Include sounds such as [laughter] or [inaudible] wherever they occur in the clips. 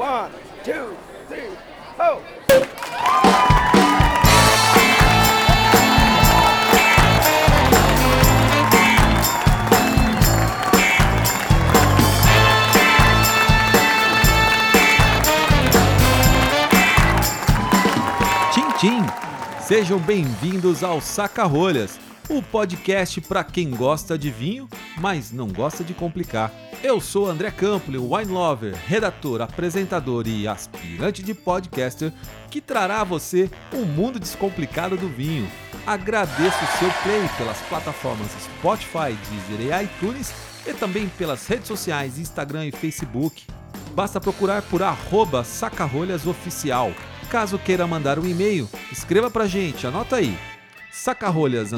One, two, three! Sejam bem-vindos ao Saca-Rolhas, o podcast para quem gosta de vinho, mas não gosta de complicar. Eu sou André Campoli, wine lover, redator, apresentador e aspirante de podcaster que trará a você um mundo descomplicado do vinho. Agradeço o seu play pelas plataformas Spotify, Deezer e iTunes e também pelas redes sociais Instagram e Facebook. Basta procurar por arroba sacarolhasoficial. Caso queira mandar um e-mail, escreva pra gente, anota aí. sacarolhas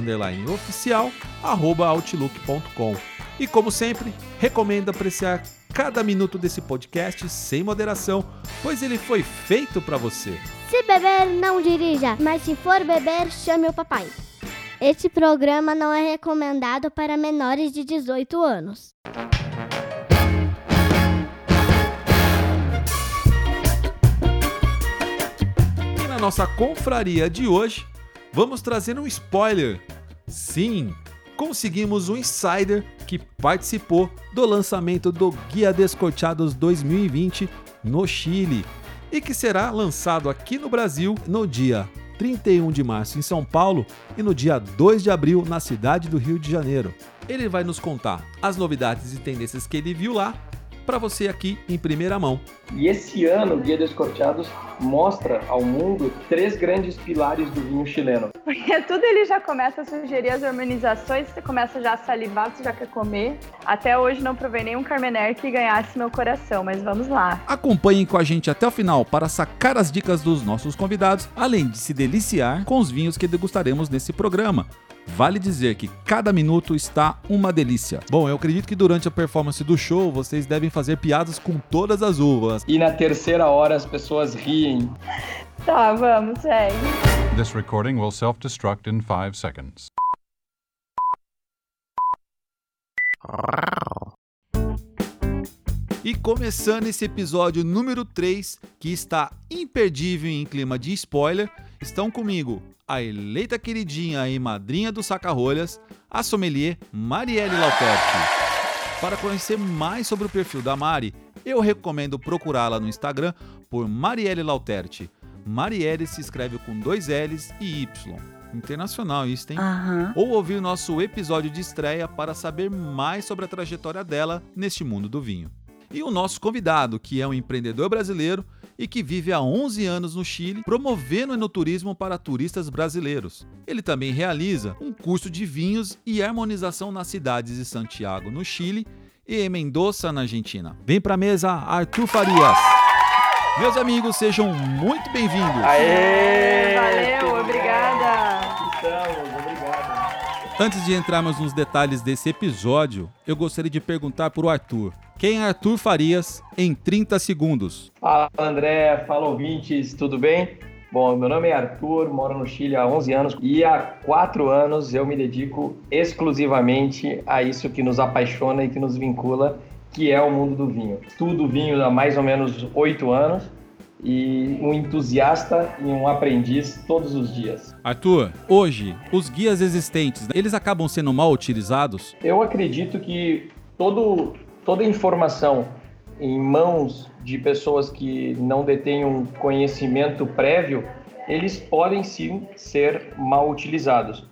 E como sempre, recomendo apreciar cada minuto desse podcast sem moderação, pois ele foi feito para você. Se beber, não dirija, mas se for beber, chame o papai. Este programa não é recomendado para menores de 18 anos. E na nossa confraria de hoje, vamos trazer um spoiler. Sim, conseguimos um insider que participou do lançamento do Guia Descorteados 2020 no Chile e que será lançado aqui no Brasil no dia 31 de março em São Paulo e no dia 2 de abril na cidade do Rio de Janeiro. Ele vai nos contar as novidades e tendências que ele viu lá para você aqui em primeira mão. E esse ano, o Guia Descorteados mostra ao mundo três grandes pilares do vinho chileno. Porque [laughs] tudo ele já começa a sugerir as harmonizações, você começa já a salivar, você já quer comer. Até hoje não provei nenhum Carmener que ganhasse meu coração, mas vamos lá. Acompanhem com a gente até o final para sacar as dicas dos nossos convidados, além de se deliciar com os vinhos que degustaremos nesse programa. Vale dizer que cada minuto está uma delícia. Bom, eu acredito que durante a performance do show vocês devem fazer piadas com todas as uvas. E na terceira hora as pessoas riem. Tá, vamos, segue. This recording will self destruct in five seconds. E começando esse episódio número 3, que está imperdível em clima de spoiler, estão comigo a eleita queridinha e madrinha do Saca-Rolhas, a sommelier Marielle Lauterti. Para conhecer mais sobre o perfil da Mari, eu recomendo procurá-la no Instagram por Marielle Lauterti. Marielle se escreve com dois L's e Y. Internacional isso, hein? Ou ouvir nosso episódio de estreia para saber mais sobre a trajetória dela neste mundo do vinho. E o nosso convidado, que é um empreendedor brasileiro e que vive há 11 anos no Chile, promovendo o enoturismo para turistas brasileiros. Ele também realiza um curso de vinhos e harmonização nas cidades de Santiago, no Chile, e em Mendoza, na Argentina. Vem para a mesa, Arthur Farias. Meus amigos, sejam muito bem-vindos. Aê! Valeu, Antes de entrarmos nos detalhes desse episódio, eu gostaria de perguntar para o Arthur. Quem é Arthur Farias em 30 segundos? Fala André, fala ouvintes, tudo bem? Bom, meu nome é Arthur, moro no Chile há 11 anos e há 4 anos eu me dedico exclusivamente a isso que nos apaixona e que nos vincula, que é o mundo do vinho. Estudo vinho há mais ou menos 8 anos e um entusiasta e um aprendiz todos os dias. Arthur, hoje, os guias existentes, eles acabam sendo mal utilizados? Eu acredito que todo, toda informação em mãos de pessoas que não detêm um conhecimento prévio, eles podem sim ser mal utilizados.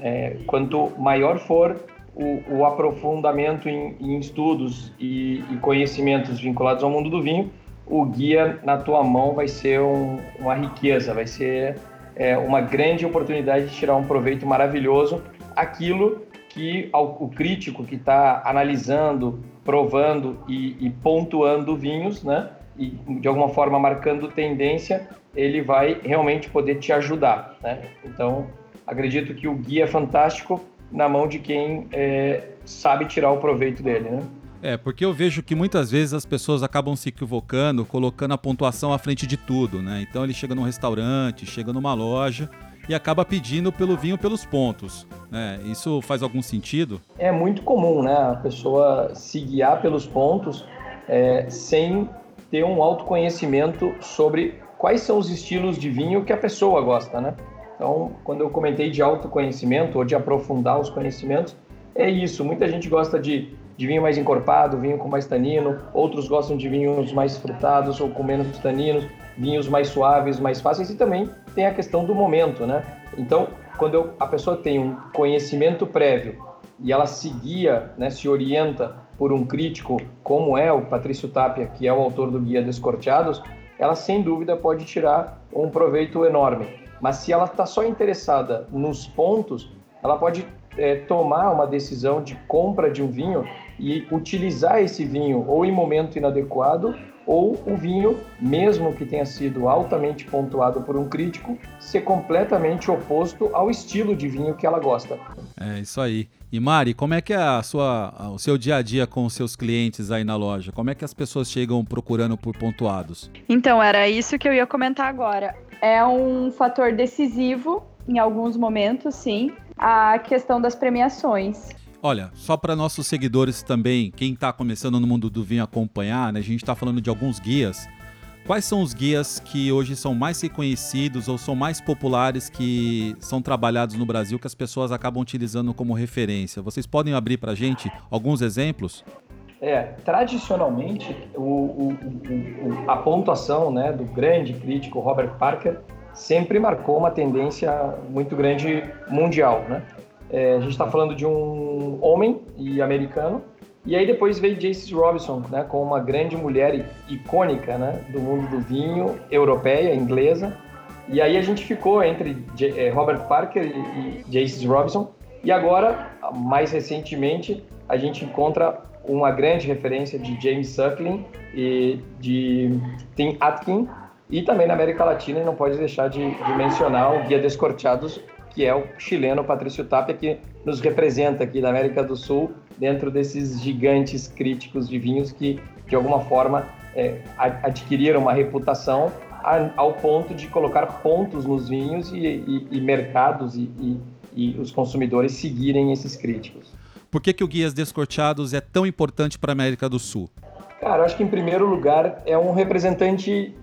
É, quanto maior for o, o aprofundamento em, em estudos e, e, conhecimentos vinculados ao mundo do vinho, o guia na tua mão vai ser um, uma riqueza, vai ser é, uma grande oportunidade de tirar um proveito maravilhoso. Aquilo que ao, o crítico que está analisando, provando e, e, pontuando vinhos, né, e de alguma forma marcando tendência, ele vai realmente poder te ajudar. Né? Então, acredito que o guia é fantástico na mão de quem é, sabe tirar o proveito dele. Né? É, porque eu vejo que muitas vezes as pessoas acabam se equivocando, colocando a pontuação à frente de tudo, né? Então ele chega num restaurante, chega numa loja e acaba pedindo pelo vinho pelos pontos. Né? Isso faz algum sentido? É muito comum, né? A pessoa se guiar pelos pontos é, sem ter um autoconhecimento sobre quais são os estilos de vinho que a pessoa gosta, né? Então, quando eu comentei de autoconhecimento ou de aprofundar os conhecimentos, é isso. Muita gente gosta de, de vinho mais encorpado, vinho com mais tanino, outros gostam de vinhos mais frutados ou com menos taninos, vinhos mais suaves, mais fáceis, e também tem a questão do momento, né? Então, quando eu, a pessoa tem um conhecimento prévio e ela se guia, né, se orienta por um crítico como é o Patrício Tapia, que é o autor do Guia Descorteados, ela sem dúvida pode tirar um proveito enorme. Mas se ela está só interessada nos pontos, ela pode é, tomar uma decisão de compra de um vinho e utilizar esse vinho ou em momento inadequado ou o vinho, mesmo que tenha sido altamente pontuado por um crítico, ser completamente oposto ao estilo de vinho que ela gosta. É isso aí. E Mari, como é que é a sua, o seu dia a dia com os seus clientes aí na loja? Como é que as pessoas chegam procurando por pontuados? Então, era isso que eu ia comentar agora. É um fator decisivo em alguns momentos, sim, a questão das premiações. Olha, só para nossos seguidores também, quem está começando no mundo do vinho acompanhar, né, a gente está falando de alguns guias. Quais são os guias que hoje são mais reconhecidos ou são mais populares que são trabalhados no Brasil que as pessoas acabam utilizando como referência? Vocês podem abrir para a gente alguns exemplos? É, tradicionalmente, o, o, o, a pontuação né, do grande crítico Robert Parker sempre marcou uma tendência muito grande mundial. Né? É, a gente está falando de um homem e americano, e aí depois veio Jace Robinson, né, com uma grande mulher icônica né, do mundo do vinho, europeia, inglesa. E aí a gente ficou entre é, Robert Parker e, e Jace Robinson. E agora, mais recentemente, a gente encontra uma grande referência de James Suckling e de Tim Atkin. E também na América Latina, não pode deixar de, de mencionar o Guia Descorteados, que é o chileno Patrício Tapia, que nos representa aqui da América do Sul, dentro desses gigantes críticos de vinhos que, de alguma forma, é, adquiriram uma reputação ao ponto de colocar pontos nos vinhos e, e, e mercados e, e, os consumidores seguirem esses críticos. Por que, que o Guias Descorteados é tão importante para a América do Sul? Cara, acho que em primeiro lugar é um representante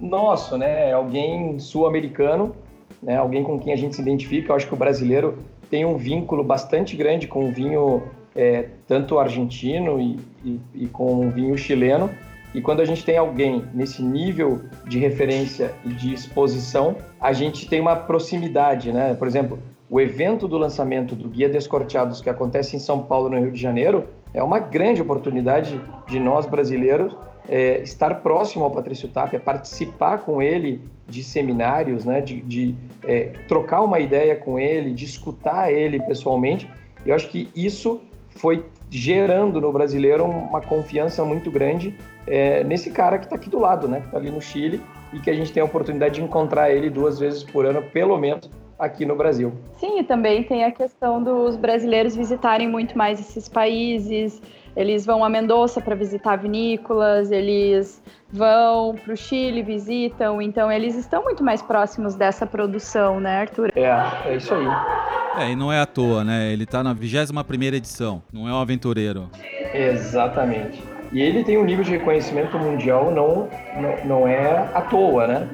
nosso, né? É alguém sul-americano né? Alguém com quem a gente se identifica. Eu acho que o brasileiro tem um vínculo bastante grande com o vinho é, tanto argentino e, e, e, com o vinho chileno. E quando a gente tem alguém nesse nível de referência e de exposição, a gente tem uma proximidade, né? Por exemplo, o evento do lançamento do Guia Descorteados que acontece em São Paulo, no Rio de Janeiro, é uma grande oportunidade de nós brasileiros é, estar próximo ao Patrício Tapia, participar com ele de seminários, né, de, de é, trocar uma ideia com ele, de escutar ele pessoalmente. Eu acho que isso foi gerando no brasileiro uma confiança muito grande é, nesse cara que está aqui do lado, né, que está ali no Chile e que a gente tem a oportunidade de encontrar ele duas vezes por ano, pelo menos aqui no Brasil. Sim, e também tem a questão dos brasileiros visitarem muito mais esses países, eles vão a Mendoza para visitar vinícolas, eles vão para o Chile, visitam, então eles estão muito mais próximos dessa produção, né, Arthur? É, é isso aí. É, e não é à toa, né? Ele está na 21 edição, não é um aventureiro. Exatamente. E ele tem um nível de reconhecimento mundial não, não, não é à toa, né?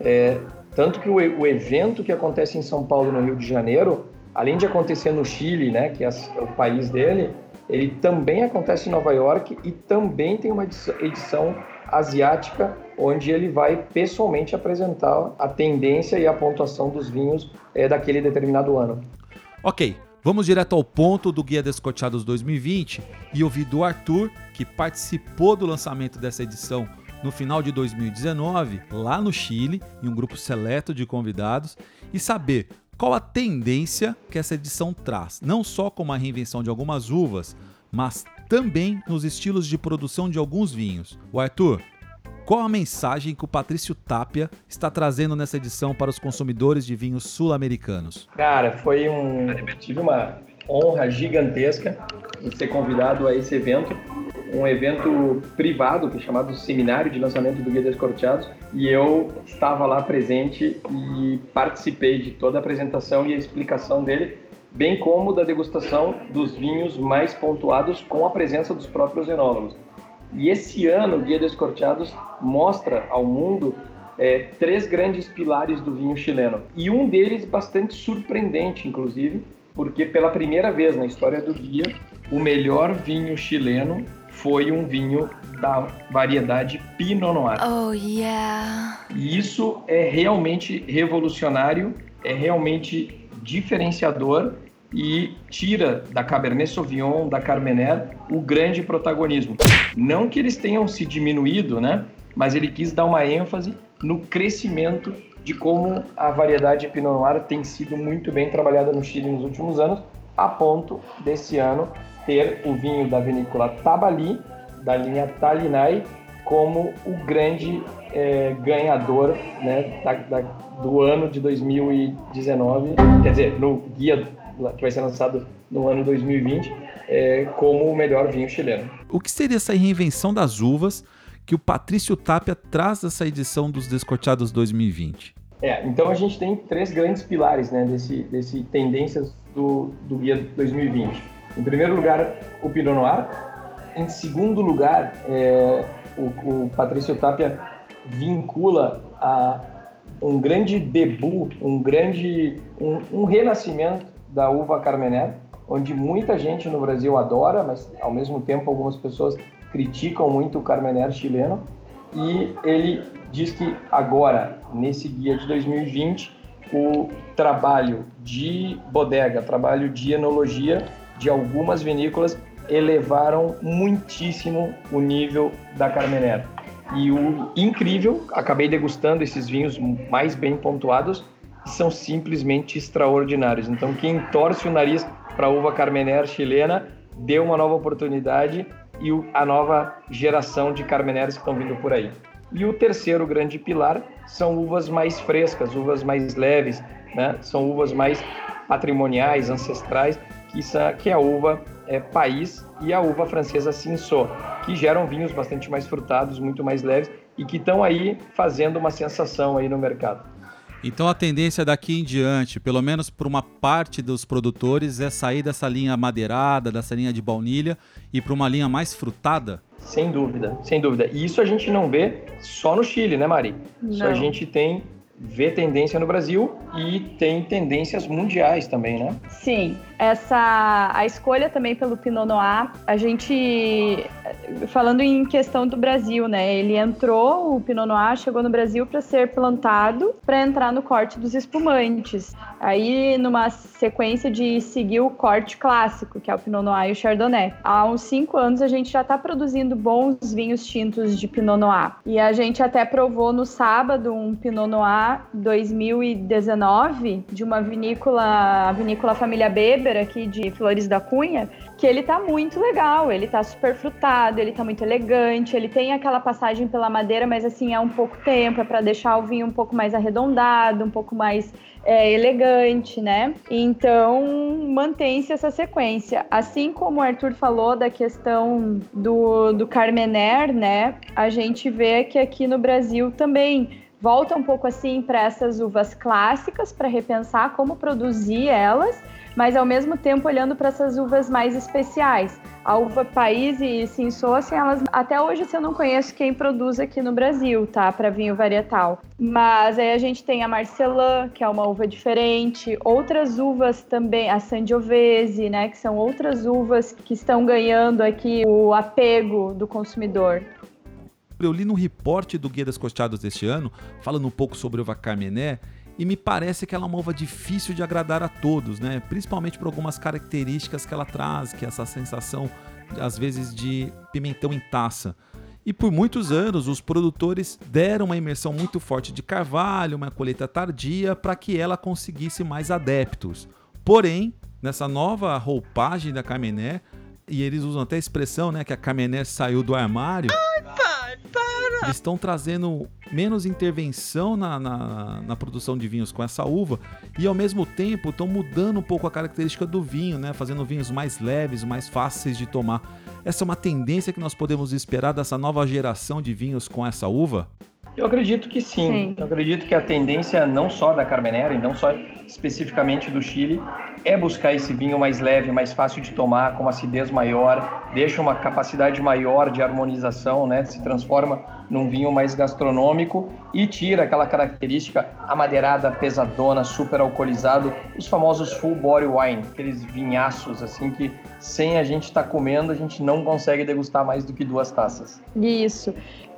É, tanto que o, o evento que acontece em São Paulo, no Rio de Janeiro, além de acontecer no Chile, né, que é o país dele, ele também acontece em Nova York e também tem uma edição asiática, onde ele vai pessoalmente apresentar a tendência e a pontuação dos vinhos é, daquele determinado ano. Ok, vamos direto ao ponto do Guia Descorteados 2020 e ouvir do Arthur, que participou do lançamento dessa edição no final de 2019, lá no Chile, em um grupo seleto de convidados, e saber qual a tendência que essa edição traz, não só como a reinvenção de algumas uvas, mas também nos estilos de produção de alguns vinhos. O Arthur, qual a mensagem que o Patrício Tapia está trazendo nessa edição para os consumidores de vinhos sul-americanos? Cara, foi um. Tive uma honra gigantesca em ser convidado a esse evento um evento privado que é chamado Seminário de Lançamento do Guia Descorteados e eu estava lá presente e participei de toda a apresentação e a explicação dele, bem como da degustação dos vinhos mais pontuados com a presença dos próprios enólogos. E esse ano o Guia Descorteados mostra ao mundo é, três grandes pilares do vinho chileno. E um deles bastante surpreendente, inclusive, porque pela primeira vez na história do guia, o melhor vinho chileno foi um vinho da variedade Pinot Noir. Oh, yeah! E isso é realmente revolucionário, é realmente diferenciador e tira da Cabernet Sauvignon, da Carmener, o grande protagonismo. Não que eles tenham se diminuído, né? Mas ele quis dar uma ênfase no crescimento de como a variedade Pinot Noir tem sido muito bem trabalhada no Chile nos últimos anos, a ponto desse ano ter o vinho da vinícola Tabali, da linha Talinai, como o grande é, ganhador né, da, da, do ano de 2019, quer dizer, no guia que vai ser lançado no ano 2020, é, como o melhor vinho chileno. O que seria essa reinvenção das uvas que o Patrício Tapia traz dessa edição dos Descorteados 2020? É, então a gente tem três grandes pilares né, desse, desse tendências do, do guia 2020. Em primeiro lugar, o Pinot Noir. Em segundo lugar, é, o, o Patrício Tapia vincula a um grande debut, um grande um, um renascimento da uva Carmener, onde muita gente no Brasil adora, mas ao mesmo tempo algumas pessoas criticam muito o Carmener chileno. E ele diz que agora, nesse guia de 2020, o trabalho de bodega, trabalho de enologia de algumas vinícolas elevaram muitíssimo o nível da Carmener. E o incrível, acabei degustando esses vinhos mais bem pontuados, são simplesmente extraordinários. Então, quem torce o nariz para a uva Carmener chilena, deu uma nova oportunidade e a nova geração de Carmeneres que estão vindo por aí. E o terceiro grande pilar são uvas mais frescas, uvas mais leves, né? são uvas mais patrimoniais, ancestrais, que, são, que é a uva é, país e a uva francesa Cinsault, que geram vinhos bastante mais frutados, muito mais leves e que estão aí fazendo uma sensação aí no mercado. Então a tendência daqui em diante, pelo menos por uma parte dos produtores, é sair dessa linha madeirada, dessa linha de baunilha e para uma linha mais frutada? Sem dúvida, sem dúvida. E isso a gente não vê só no Chile, né, Mari? Não. Isso a gente tem vê tendência no Brasil e tem tendências mundiais também, né? Sim, essa a escolha também pelo Pinot Noir, a gente falando em questão do Brasil, né? Ele entrou, o Pinot Noir chegou no Brasil para ser plantado para entrar no corte dos espumantes. Aí numa sequência de seguir o corte clássico, que é o Pinot Noir e o Chardonnay. Há uns cinco anos a gente já está produzindo bons vinhos tintos de Pinot Noir. E a gente até provou no sábado um Pinot Noir 2019 de uma vinícola, a vinícola Família Beber aqui de Flores da Cunha, que ele tá muito legal, ele tá super frutado, ele tá muito elegante, ele tem aquela passagem pela madeira, mas assim, é um pouco tempo, é para deixar o vinho um pouco mais arredondado, um pouco mais é, elegante, né? Então, mantém-se essa sequência. Assim como o Arthur falou da questão do, do Carmener, né? A gente vê que aqui no Brasil também volta um pouco assim para essas uvas clássicas, para repensar como produzir elas mas ao mesmo tempo olhando para essas uvas mais especiais. A uva País e Cinsault, assim, elas até hoje assim, eu não conheço quem produz aqui no Brasil, tá, para vinho varietal. Mas aí a gente tem a Marcelin, que é uma uva diferente, outras uvas também, a Sangiovese, né, que são outras uvas que estão ganhando aqui o apego do consumidor. Eu li no reporte do Guia das Costeadas deste ano, falando um pouco sobre uva Carmené, e me parece que ela é uma uva difícil de agradar a todos, né? Principalmente por algumas características que ela traz, que é essa sensação às vezes de pimentão em taça. E por muitos anos os produtores deram uma imersão muito forte de carvalho, uma colheita tardia para que ela conseguisse mais adeptos. Porém, nessa nova roupagem da Carmené, e eles usam até a expressão, né, que a Carmené saiu do armário. Ai, pai, para! Eles estão trazendo menos intervenção na, na, na, produção de vinhos com essa uva e ao mesmo tempo estão mudando um pouco a característica do vinho, né? Fazendo vinhos mais leves, mais fáceis de tomar. Essa é uma tendência que nós podemos esperar dessa nova geração de vinhos com essa uva? Eu acredito que sim. sim. Eu acredito que a tendência não só da Carmenera e não só especificamente do Chile é buscar esse vinho mais leve, mais fácil de tomar, com uma acidez maior, deixa uma capacidade maior de harmonização, né? Se transforma num vinho mais gastronômico e tira aquela característica amadeirada, pesadona, super alcoolizado, os famosos full body wine, aqueles vinhaços assim que sem a gente estar tá comendo a gente não consegue degustar mais do que duas taças. Isso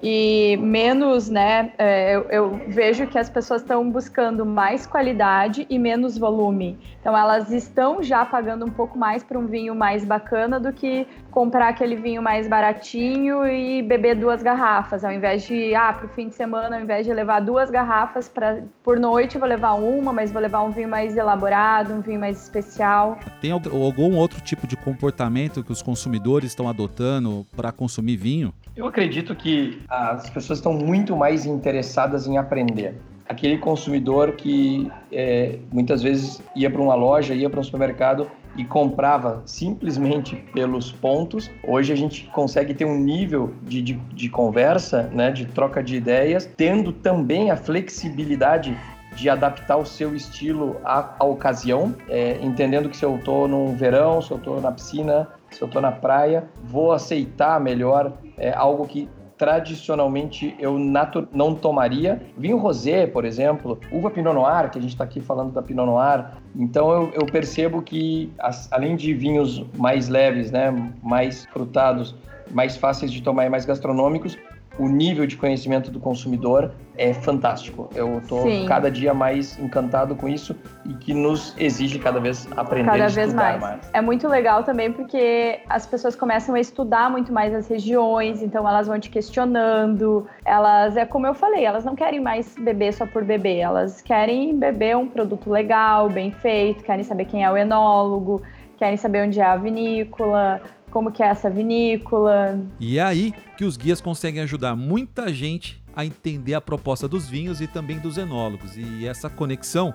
e menos, né? É, eu, eu, vejo que as pessoas estão buscando mais qualidade e menos volume. Então elas estão já pagando um pouco mais por um vinho mais bacana do que comprar aquele vinho mais baratinho e beber duas garrafas, ao invés de, ah, para o fim de semana, ao invés de levar duas garrafas pra, por noite, vou levar uma, mas vou levar um vinho mais elaborado, um vinho mais especial. Tem algum outro tipo de comportamento que os consumidores estão adotando para consumir vinho? Eu acredito que as pessoas estão muito mais interessadas em aprender. Aquele consumidor que é, muitas vezes ia para uma loja, ia para um supermercado e comprava simplesmente pelos pontos. Hoje a gente consegue ter um nível de, de, de conversa, né, de troca de ideias, tendo também a flexibilidade de adaptar o seu estilo à, à ocasião, é, entendendo que se eu estou no verão, se eu estou na piscina, se eu estou na praia, vou aceitar melhor é, algo que tradicionalmente eu não tomaria. Vinho rosé, por exemplo, uva Pinot Noir, que a gente está aqui falando da Pinot Noir. Então eu, eu percebo que, as, além de vinhos mais leves, né, mais frutados, mais fáceis de tomar e mais gastronômicos, o nível de conhecimento do consumidor é fantástico. Eu estou cada dia mais encantado com isso e que nos exige cada vez aprender cada vez mais. mais. É muito legal também porque as pessoas começam a estudar muito mais as regiões, então elas vão te questionando. Elas, é como eu falei, elas não querem mais beber só por beber, elas querem beber um produto legal, bem feito, querem saber quem é o enólogo, querem saber onde é a vinícola, como que é essa vinícola. E é aí que os guias conseguem ajudar muita gente a entender a proposta dos vinhos e também dos enólogos. E essa conexão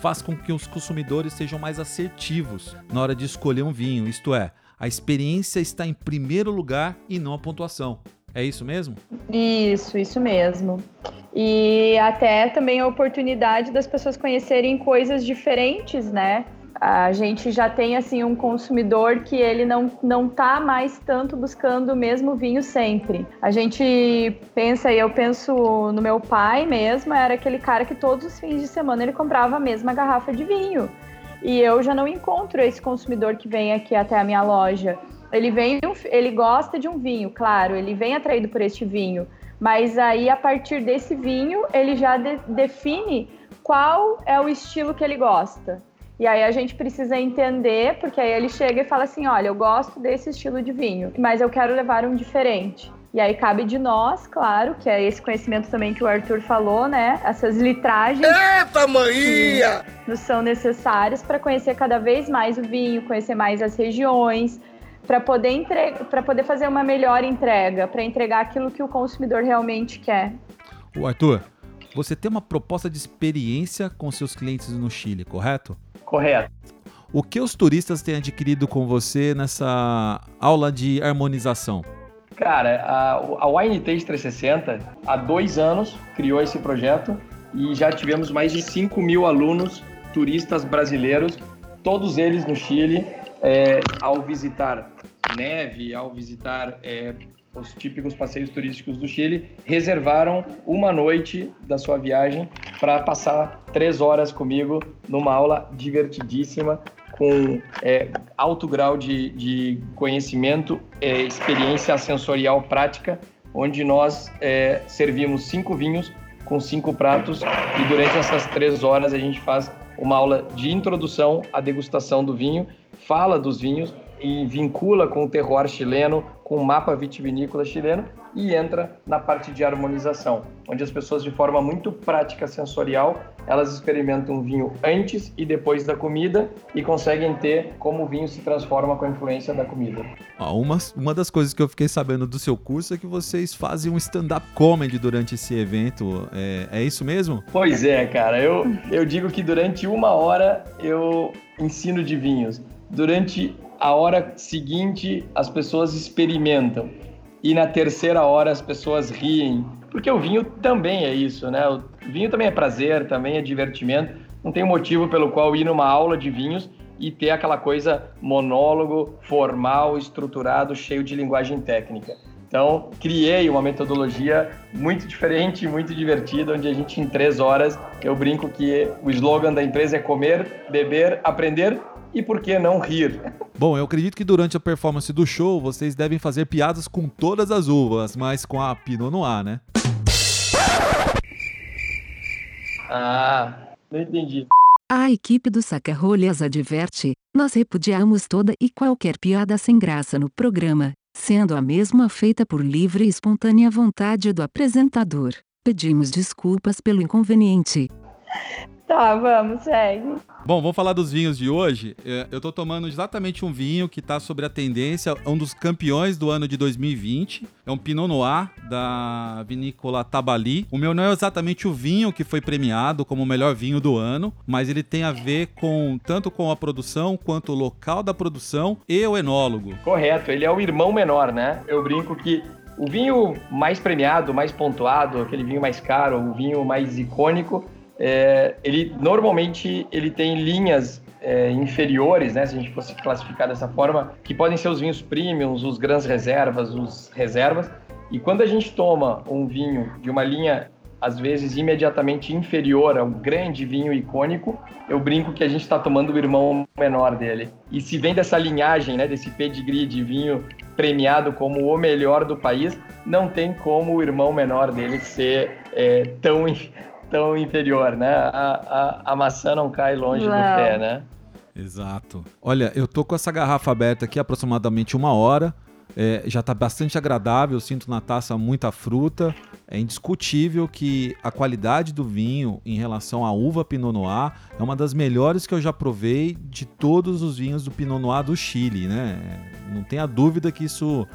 faz com que os consumidores sejam mais assertivos na hora de escolher um vinho, isto é, a experiência está em primeiro lugar e não a pontuação. É isso mesmo? Isso, isso mesmo. E até também a oportunidade das pessoas conhecerem coisas diferentes, né? A gente já tem assim um consumidor que ele não não tá mais tanto buscando o mesmo vinho sempre. A gente pensa e eu penso no meu pai mesmo, era aquele cara que todos os fins de semana ele comprava a mesma garrafa de vinho. E eu já não encontro esse consumidor que vem aqui até a minha loja. Ele vem, ele gosta de um vinho, claro, ele vem atraído por este vinho, mas aí a partir desse vinho ele já de, define qual é o estilo que ele gosta. E aí a gente precisa entender, porque aí ele chega e fala assim: olha, eu gosto desse estilo de vinho, mas eu quero levar um diferente. E aí cabe de nós, claro, que é esse conhecimento também que o Arthur falou, né? Essas litragens. Eita, maninha! Nos são necessárias para conhecer cada vez mais o vinho, conhecer mais as regiões, para poder entre... para poder fazer uma melhor entrega, para entregar aquilo que o consumidor realmente quer. O Arthur, você tem uma proposta de experiência com seus clientes no Chile, correto? Correto. O que os turistas têm adquirido com você nessa aula de harmonização? Cara, a, a Taste 360, há dois anos, criou esse projeto e já tivemos mais de 5 mil alunos turistas brasileiros, todos eles no Chile, é, ao visitar neve, ao visitar é, os típicos passeios turísticos do Chile, reservaram uma noite da sua viagem para passar três horas comigo numa aula divertidíssima com é, alto grau de, de conhecimento, é, experiência sensorial prática, onde nós é, servimos cinco vinhos com cinco pratos e durante essas três horas a gente faz uma aula de introdução à degustação do vinho, fala dos vinhos, e vincula com o terroir chileno, com o mapa vitivinícola chileno e entra na parte de harmonização, onde as pessoas de forma muito prática sensorial, elas experimentam o vinho antes e depois da comida e conseguem ter como o vinho se transforma com a influência da comida. Ah, uma, uma das coisas que eu fiquei sabendo do seu curso é que vocês fazem um stand-up comedy durante esse evento. É, é isso mesmo? Pois é, cara. Eu, eu digo que durante uma hora eu ensino de vinhos. Durante a hora seguinte as pessoas experimentam e na terceira hora as pessoas riem, porque o vinho também é isso, né? O vinho também é prazer, também é divertimento. Não tem motivo pelo qual ir numa aula de vinhos e ter aquela coisa monólogo, formal, estruturado, cheio de linguagem técnica. Então, criei uma metodologia muito diferente, muito divertida, onde a gente, em três horas, eu brinco que o slogan da empresa é comer, beber, aprender e por que não rir? Bom, eu acredito que durante a performance do show vocês devem fazer piadas com todas as uvas, mas com a Pinot Noir, né? Ah, não entendi. A equipe do Saca-Rolhas adverte: nós repudiamos toda e qualquer piada sem graça no programa, sendo a mesma feita por livre e espontânea vontade do apresentador. Pedimos desculpas pelo inconveniente. Tá, vamos, segue. Bom, vamos falar dos vinhos de hoje. É, Eu tô tomando exatamente um vinho que tá sobre a tendência, é um dos campeões do ano de 2020. É um Pinot Noir da vinícola Tabali. O meu não é exatamente o vinho que foi premiado como o melhor vinho do ano, mas ele tem a ver com tanto com a produção quanto o local da produção e o enólogo. Correto, ele é o irmão menor, né? Eu brinco que o vinho mais premiado, mais pontuado, aquele vinho mais caro, o vinho mais icônico, é, ele normalmente ele tem linhas é, inferiores, né? Se a gente fosse classificar dessa forma, que podem ser os vinhos premiums, os grandes reservas, os reservas. E quando a gente toma um vinho de uma linha às vezes imediatamente inferior ao grande vinho icônico, eu brinco que a gente está tomando o irmão menor dele. E se vem dessa linhagem, né, desse pedigree de vinho premiado como o melhor do país, não tem como o irmão menor dele ser é, tão, tão inferior, né? A, a, a maçã não cai longe do Não. pé, né? Exato. Olha, eu tô com essa garrafa aberta aqui há aproximadamente uma hora. É, já tá bastante agradável, eu sinto na taça muita fruta. É indiscutível que a qualidade do vinho em relação à uva Pinot Noir é uma das melhores que eu já provei de todos os vinhos do Pinot Noir do Chile, né? Não tenha dúvida que isso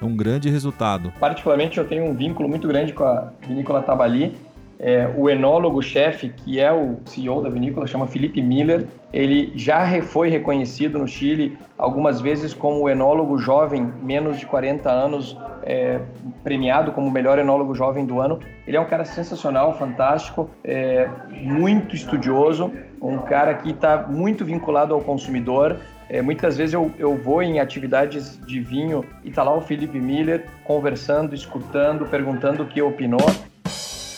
é um grande resultado. Particularmente, eu tenho um vínculo muito grande com a vinícola Tabali. É, o enólogo-chefe, que é o CEO da vinícola, chama Felipe Miller. Ele já foi reconhecido no Chile algumas vezes como o enólogo jovem, menos de 40 anos, é, premiado como o melhor enólogo jovem do ano. Ele é um cara sensacional, fantástico, é, muito estudioso, um cara que está muito vinculado ao consumidor. É, muitas vezes eu, eu vou em atividades de vinho e tá lá o Felipe Miller conversando, escutando, perguntando o que opinou.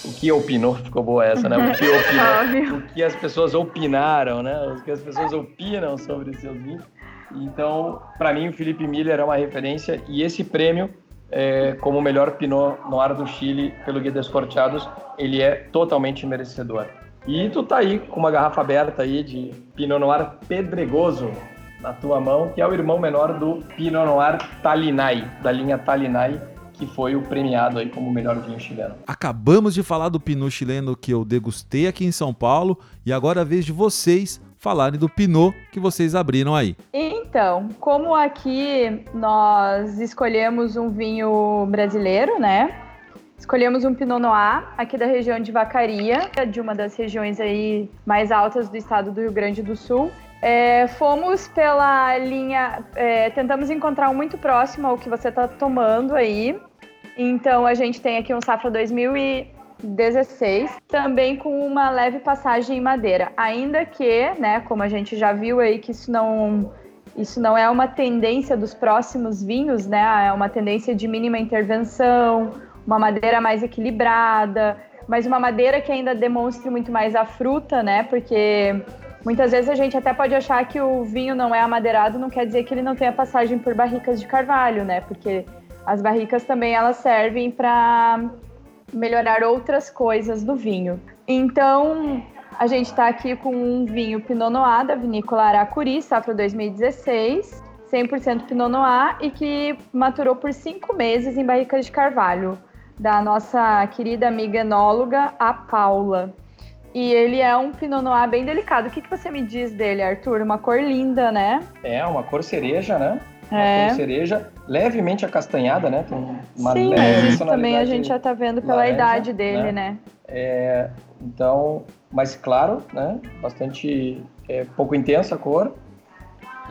O que opinou, ficou boa essa, né? O que [laughs] opinou, o que as pessoas opinaram, né? O que as pessoas opinam sobre seus vinhos. Então, para mim, o Felipe Miller é uma referência e esse prêmio, é, como o melhor Pinot Noir do Chile pelo Guia dos Corteados, ele é totalmente merecedor. E tu tá aí com uma garrafa aberta aí de Pinot Noir Pedregoso na tua mão, que é o irmão menor do Pinot Noir Talinai, da linha Talinai, que foi o premiado aí como o melhor vinho chileno. Acabamos de falar do Pinot chileno que eu degustei aqui em São Paulo e agora é a vez de vocês falarem do Pinot que vocês abriram aí. Então, como aqui nós escolhemos um vinho brasileiro, né? Escolhemos um Pinot Noir aqui da região de Vacaria, de uma das regiões aí mais altas do estado do Rio Grande do Sul. É, fomos pela linha, é, tentamos encontrar um muito próximo ao que você está tomando aí. Então a gente tem aqui um safra 2016, também com uma leve passagem em madeira. Ainda que, né, como a gente já viu aí que isso não isso não é uma tendência dos próximos vinhos, né? É uma tendência de mínima intervenção, uma madeira mais equilibrada, mas uma madeira que ainda demonstre muito mais a fruta, né? Porque muitas vezes a gente até pode achar que o vinho não é amadeirado, não quer dizer que ele não tenha passagem por barricas de carvalho, né? Porque as barricas também elas servem para melhorar outras coisas do vinho. Então, a gente está aqui com um vinho Pinot Noir da vinícola Aracuri, safra 2016, 100% Pinot Noir e que maturou por cinco meses em barricas de carvalho, da nossa querida amiga enóloga, a Paula. E ele é um Pinot Noir bem delicado. O que, que você me diz dele, Arthur? Uma cor linda, né? É, uma cor cereja, né? É. cereja, levemente acastanhada, né? Tem uma Sim, mas isso também a gente já tá vendo pela laranja, idade dele, né? né? É, então, mais claro, né? Bastante é, pouco intensa a cor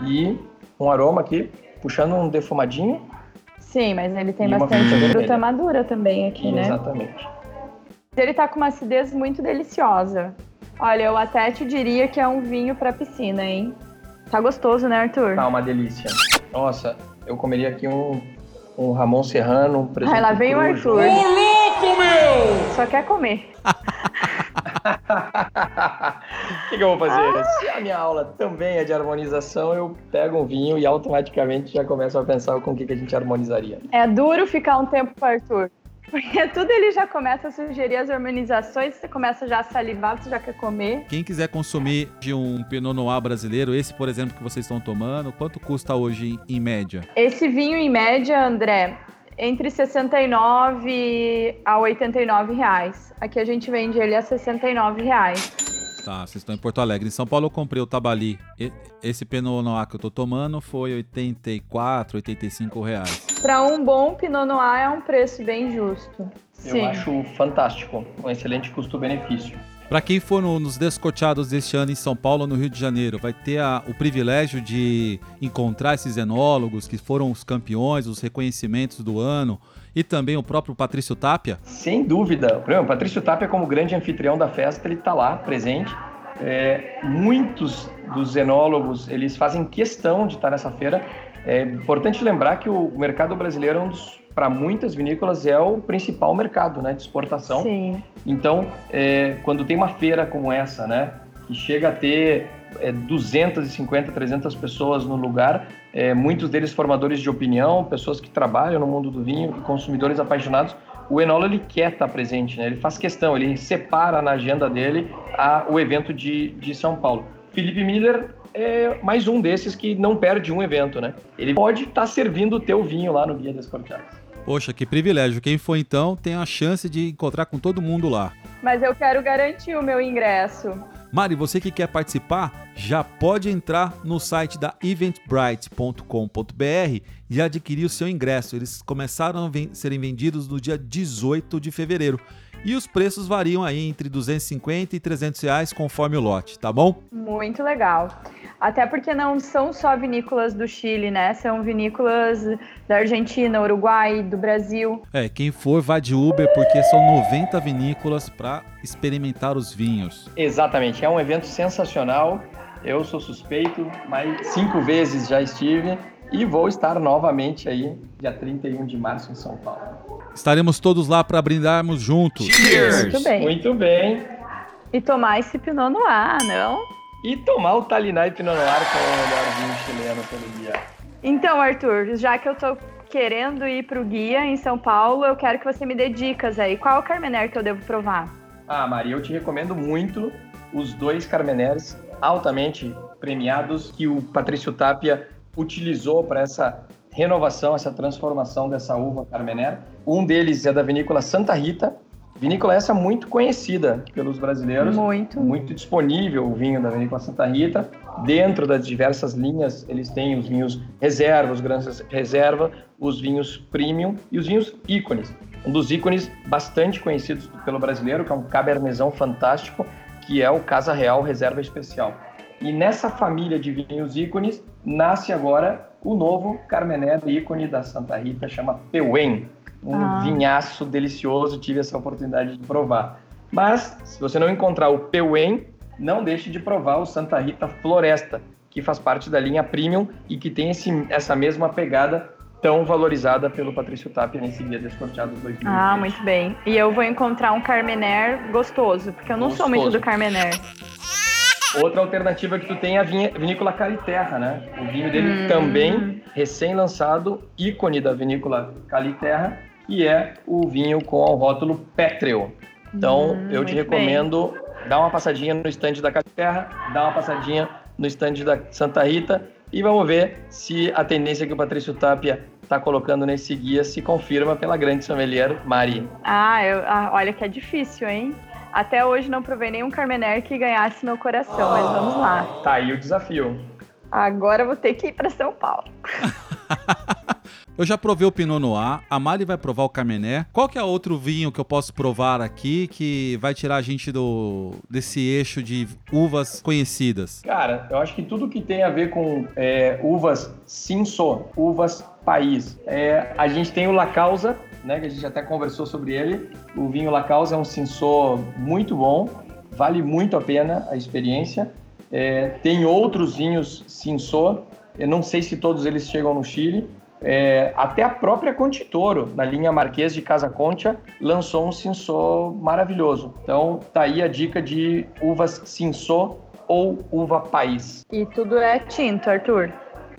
e um aroma aqui puxando um defumadinho. Sim, mas ele tem bastante fruta vermelha. madura também aqui, né? Exatamente. Ele tá com uma acidez muito deliciosa. Olha, eu até te diria que é um vinho pra piscina, hein? Tá gostoso, né, Arthur? Tá uma delícia. Nossa, eu comeria aqui um, um Ramon Serrano, um presunto Ai, lá vem o Arthur. Ô, louco, meu! Só quer comer. O [laughs] que, que eu vou fazer? Se a minha aula também é de harmonização, eu pego um vinho e automaticamente já começo a pensar com o que, que a gente harmonizaria. É duro ficar um tempo com o Arthur. Porque [laughs] tudo ele já começa a sugerir as harmonizações, você começa já a salivar, você já quer comer. Quem quiser consumir de um Pinot Noir brasileiro, esse, por exemplo, que vocês estão tomando, quanto custa hoje em média? Esse vinho, em média, André, entre 69 a 89 reais. Aqui a gente vende ele a 69 reais. Tá, vocês estão em Porto Alegre. Em São Paulo eu comprei o Tabali. Esse Pinot Noir que eu tô tomando foi 84, 85 reais. Para um bom Pinot Noir é um preço bem justo. Sim. Eu acho fantástico, um excelente custo-benefício. Para quem for no- nos descoteados deste ano em São Paulo, no Rio de Janeiro, vai ter a- o privilégio de encontrar esses enólogos que foram os campeões, os reconhecimentos do ano, e também o próprio Patrício Tapia. Sem dúvida. O Patrício Tapia, como grande anfitrião da festa, ele está lá, presente. É, muitos dos enólogos, eles fazem questão de estar nessa feira. É importante lembrar que o mercado brasileiro, é um dos- para muitas vinícolas, é o principal mercado né, de exportação. Sim. Então, é, quando tem uma feira como essa, né, que chega a ter é, 250, 300 pessoas no lugar, é, muitos deles formadores de opinião, pessoas que trabalham no mundo do vinho, consumidores apaixonados, o enólogo ele quer estar presente, né? ele faz questão, ele separa na agenda dele a, o evento de, de São Paulo. Felipe Miller é mais um desses que não perde um evento, né? Ele pode estar servindo o teu vinho lá no Guia das Corteadas. Poxa, que privilégio. Quem for então tem a chance de encontrar com todo mundo lá. Mas eu quero garantir o meu ingresso. Mari, você que quer participar, já pode entrar no site da eventbrite.com.br e adquirir o seu ingresso. Eles começaram a ven- serem vendidos no dia 18 de fevereiro. E os preços variam aí entre 250 e 300 reais conforme o lote, tá bom? Muito legal. Até porque não são só vinícolas do Chile, né? São vinícolas da Argentina, Uruguai, do Brasil. É, quem for vai de Uber porque são 90 vinícolas para experimentar os vinhos. Exatamente, é um evento sensacional. Eu sou suspeito, mas cinco vezes já estive e vou estar novamente aí dia 31 de março em São Paulo. Estaremos todos lá para brindarmos juntos. Muito bem. Muito bem. E tomar esse Pinot Noir, não? E tomar o Talinai Pinot Noir com o melhor vinho chileno pelo dia. Então, Arthur, já que eu tô querendo ir pro guia em São Paulo, eu quero que você me dê dicas aí. Qual é o Carmener que eu devo provar? Ah, Maria, eu te recomendo muito os dois Carmeneres altamente premiados que o Patrício Tapia utilizou para essa renovação, essa transformação dessa uva Carmener. Um deles é da vinícola Santa Rita, vinícola essa muito conhecida pelos brasileiros. Muito. Muito disponível o vinho da vinícola Santa Rita. Dentro das diversas linhas, eles têm os vinhos reserva, os grandes reserva, os vinhos premium e os vinhos ícones. Um dos ícones bastante conhecidos pelo brasileiro, que é um cabernezão fantástico, que é o Casa Real Reserva Especial. E nessa família de vinhos ícones nasce agora o novo Carmener ícone da Santa Rita, chama Peuen. Um Ah. vinhaço delicioso, tive essa oportunidade de provar. Mas, se você não encontrar o Peuen, não deixe de provar o Santa Rita Floresta, que faz parte da linha Premium e que tem esse, essa mesma pegada tão valorizada pelo Patrício Tapia nesse Guia Descorteado 2020. Ah, muito bem. E eu vou encontrar um Carmener gostoso, porque eu não sou muito Gostoso. do Carmener. Outra alternativa que tu tem é a vinha- vinícola Caliterra, né? O vinho dele Hum. também recém-lançado, ícone da vinícola Caliterra, que é o vinho com o rótulo Pétreo. Então, Hum, eu te muito bem. recomendo dar uma passadinha no estande da Caliterra, dar uma passadinha no estande da Santa Rita e vamos ver se a tendência que o Patrício Tapia está colocando nesse guia se confirma pela grande sommelier Mari. Ah, eu- ah, olha que é difícil, hein? Até hoje não provei nenhum Carmener que ganhasse meu coração, mas vamos lá. Tá aí o desafio. Agora eu vou ter que ir para São Paulo. [laughs] Eu já provei o Pinot Noir, a Mari vai provar o Carmener. Qual que é outro vinho que eu posso provar aqui que vai tirar a gente do desse eixo de uvas conhecidas? Cara, eu acho que tudo que tem a ver com é, uvas Cinso, uvas país. É, a gente tem o La Causa, né, que a gente até conversou sobre ele. O vinho La Causa é um Cinso muito bom, vale muito a pena a experiência. É, tem outros vinhos Cinso, eu não sei se todos eles chegam no Chile, É, até a própria Contitoro, na linha Marquês de Casa Concha, lançou um Sinsô maravilhoso. Então, tá aí a dica de uvas Sinsô ou uva país. E tudo é tinto, Arthur.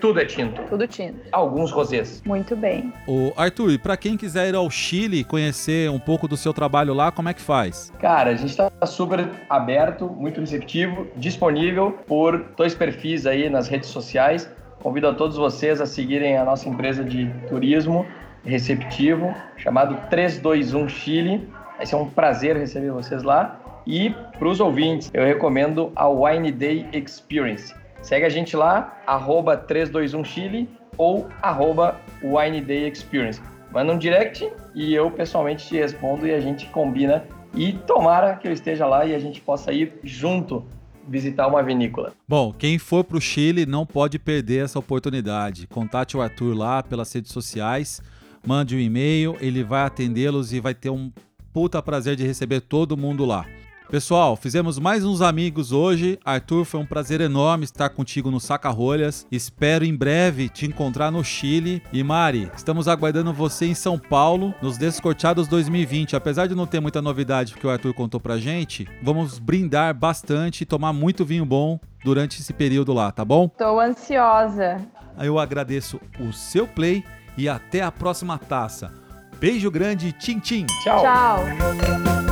Tudo é tinto. Tudo tinto. Alguns rosés. Muito bem. O Arthur, e para quem quiser ir ao Chile conhecer um pouco do seu trabalho lá, como é que faz? Cara, a gente está super aberto, muito receptivo, disponível por dois perfis aí nas redes sociais. Convido a todos vocês a seguirem a nossa empresa de turismo receptivo, chamado 321 Chile. Vai ser um prazer receber vocês lá. E para os ouvintes, eu recomendo a Wine Day Experience. Segue a gente lá, arroba 321chile ou arroba Wine Day Experience. Manda um direct e eu pessoalmente te respondo e a gente combina. E tomara que eu esteja lá e a gente possa ir junto visitar uma vinícola. Bom, quem for para o Chile não pode perder essa oportunidade. Contate o Arthur lá pelas redes sociais, mande um e-mail, ele vai atendê-los e vai ter um puta prazer de receber todo mundo lá. Pessoal, fizemos mais uns amigos hoje. Arthur, foi um prazer enorme estar contigo no Saca-Rolhas. Espero em breve te encontrar no Chile. E Mari, estamos aguardando você em São Paulo, nos Descorteados 2020. Apesar de não ter muita novidade que o Arthur contou pra gente, vamos brindar bastante e tomar muito vinho bom durante esse período lá, tá bom? Tô ansiosa. Eu agradeço o seu play e até a próxima taça. Beijo grande, tchim tchim. Tchau. Tchau.